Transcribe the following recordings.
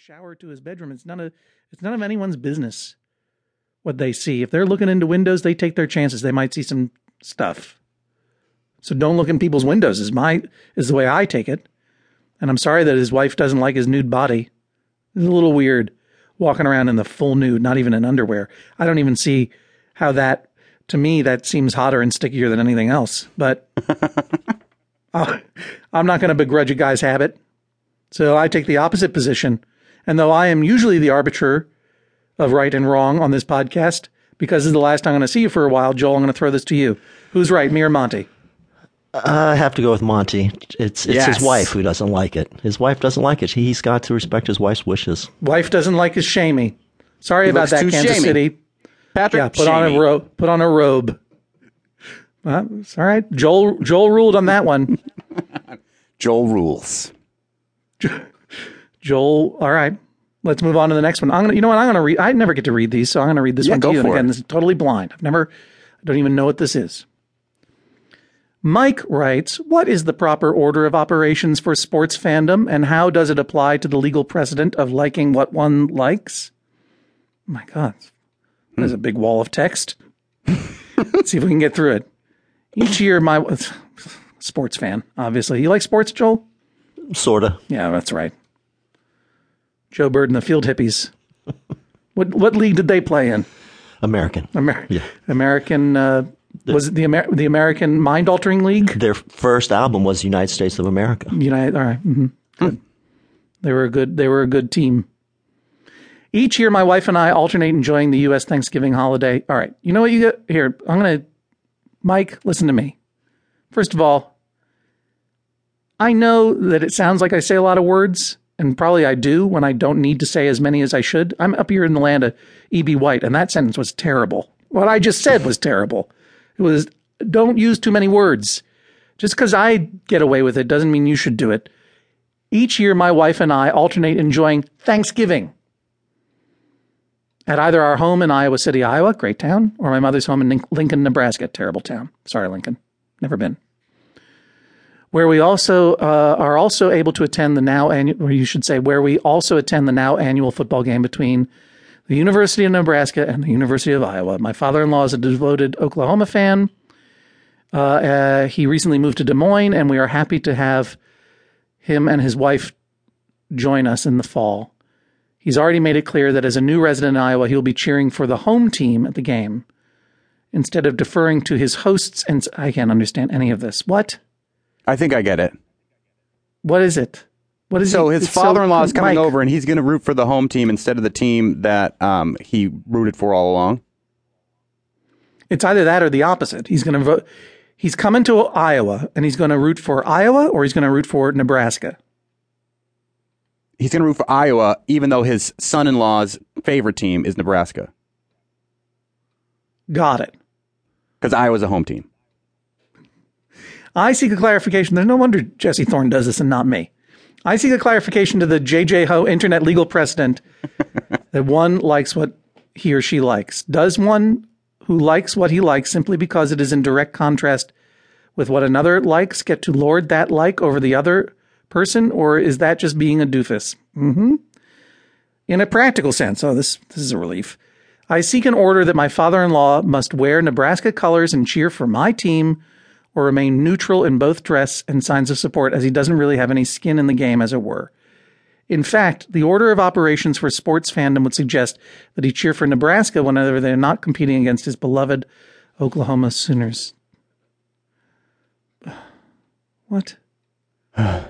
shower to his bedroom. It's none of it's none of anyone's business what they see. If they're looking into windows, they take their chances. They might see some stuff. So don't look in people's windows. Is my is the way I take it. And I'm sorry that his wife doesn't like his nude body. It's a little weird walking around in the full nude, not even in underwear. I don't even see how that to me that seems hotter and stickier than anything else. But I'm not going to begrudge a guy's habit. So I take the opposite position. And though I am usually the arbiter of right and wrong on this podcast, because this is the last time I'm going to see you for a while, Joel, I'm going to throw this to you. Who's right, me or Monte? I have to go with Monte. It's it's Yes. his wife who doesn't like it. His wife doesn't like it. He's got to respect his wife's wishes. Wife doesn't like his shamey. Sorry about that, Kansas shamey. City. Patrick, Yeah, put on a robe. Put on a robe. Well, it's all right. Joel Joel ruled on that one. Joel rules. Joel, all right. Let's move on to the next one. I'm gonna, you know what? I'm gonna read. I never get to read these, so I'm gonna read this Yeah, one to you. And again, it. this is totally blind. I've never, I don't even know what this is. Mike writes, "What is the proper order of operations for sports fandom, and how does it apply to the legal precedent of liking what one likes?" Oh my God, there's a big wall of text. Let's see if we can get through it. Each year, my sports fan, obviously, you like sports, Joel? Sorta. Yeah, that's right. Joe Byrd and the Field Hippies. what what league did they play in? American. Amer- Yeah. American uh, was it the Amer- the American Mind Altering League? Their first album was United States of America. United. All right. hmm Good. They were a good. They were a good team. Each year, my wife and I alternate enjoying the U.S. Thanksgiving holiday. All right. You know what you get here? I'm gonna, Mike. Listen to me. First of all, I know that it sounds like I say a lot of words, and probably I do when I don't need to say as many as I should. I'm up here in the land of E.B. White, and that sentence was terrible. What I just said was terrible. It was don't use too many words. Just because I get away with it doesn't mean you should do it. Each year, my wife and I alternate enjoying Thanksgiving at either our home in Iowa City, Iowa, great town, or my mother's home in Lincoln, Nebraska, terrible town. Sorry, Lincoln, never been. Where we also uh, are also able to attend the now annual, or you should say, where we also attend the now annual football game between the University of Nebraska and the University of Iowa. My father-in-law is a devoted Oklahoma fan. Uh, uh, he recently moved to Des Moines, and we are happy to have him and his wife join us in the fall. He's already made it clear that as a new resident in Iowa, he'll be cheering for the home team at the game instead of deferring to his hosts. And I can't understand any of this. What? I think I get it. What is it? What is So he- his father-in-law is coming Mike, over, and he's going to root for the home team instead of the team that um, he rooted for all along. It's either that or the opposite. He's going to vote. He's coming to Iowa and he's going to root for Iowa or he's going to root for Nebraska. He's going to root for Iowa, even though his son-in-law's favorite team is Nebraska, Got it. because Iowa's a home team. I seek a clarification. There's no wonder Jesse Thorn does this and not me. I seek a clarification to the JJ Ho internet legal precedent that one likes what he or she likes. Does one who likes what he likes simply because it is in direct contrast with what another likes get to lord that like over the other person, or is that just being a doofus? hmm In a practical sense, oh, this this is a relief. I seek an order that my father-in-law must wear Nebraska colors and cheer for my team or remain neutral in both dress and signs of support as he doesn't really have any skin in the game, as it were. In fact, the order of operations for sports fandom would suggest that he cheer for Nebraska whenever they're not competing against his beloved Oklahoma Sooners. What? uh,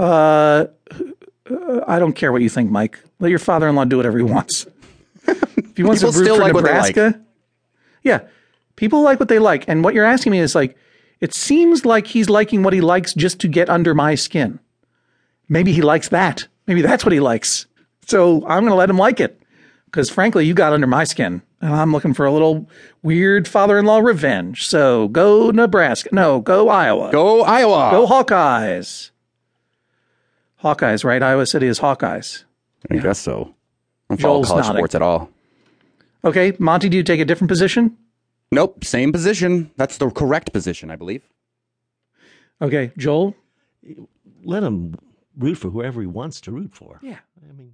I don't care what you think, Mike. Let your father-in-law do whatever he wants. if he wants People to root still for like they like. Nebraska, yeah, people like what they like. And what you're asking me is like, it seems like he's liking what he likes just to get under my skin. Maybe he likes that. Maybe that's what he likes. So I'm going to let him like it because frankly, you got under my skin. And I'm looking for a little weird father-in-law revenge. So go Nebraska. No, go Iowa. Go Iowa! Go Hawkeyes. Hawkeyes, right? Iowa City is Hawkeyes. I guess so. I don't follow Joel's college nodding. sports at all. Okay, Monte, do you take a different position? Nope, same position. That's the correct position, I believe. Okay, Joel. Let him root for whoever he wants to root for. Yeah. I mean,